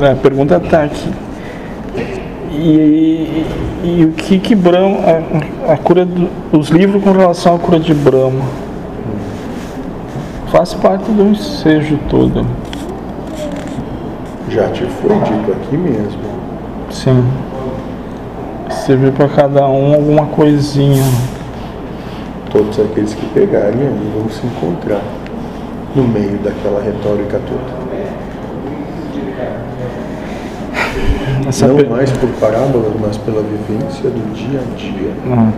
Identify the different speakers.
Speaker 1: É, a pergunta está aqui. E, e, e, o que que Brahma, a, a cura do, os livros com relação à cura de Brahma faz parte do ensejo todo.
Speaker 2: Já te foi dito aqui mesmo.
Speaker 1: Sim. Servir para cada um alguma coisinha.
Speaker 2: Todos aqueles que pegarem vão se encontrar no meio daquela retórica toda.
Speaker 1: Essa
Speaker 2: Não
Speaker 1: per-
Speaker 2: mais por parábolas, mas pela vivência do dia a dia.
Speaker 1: Ah.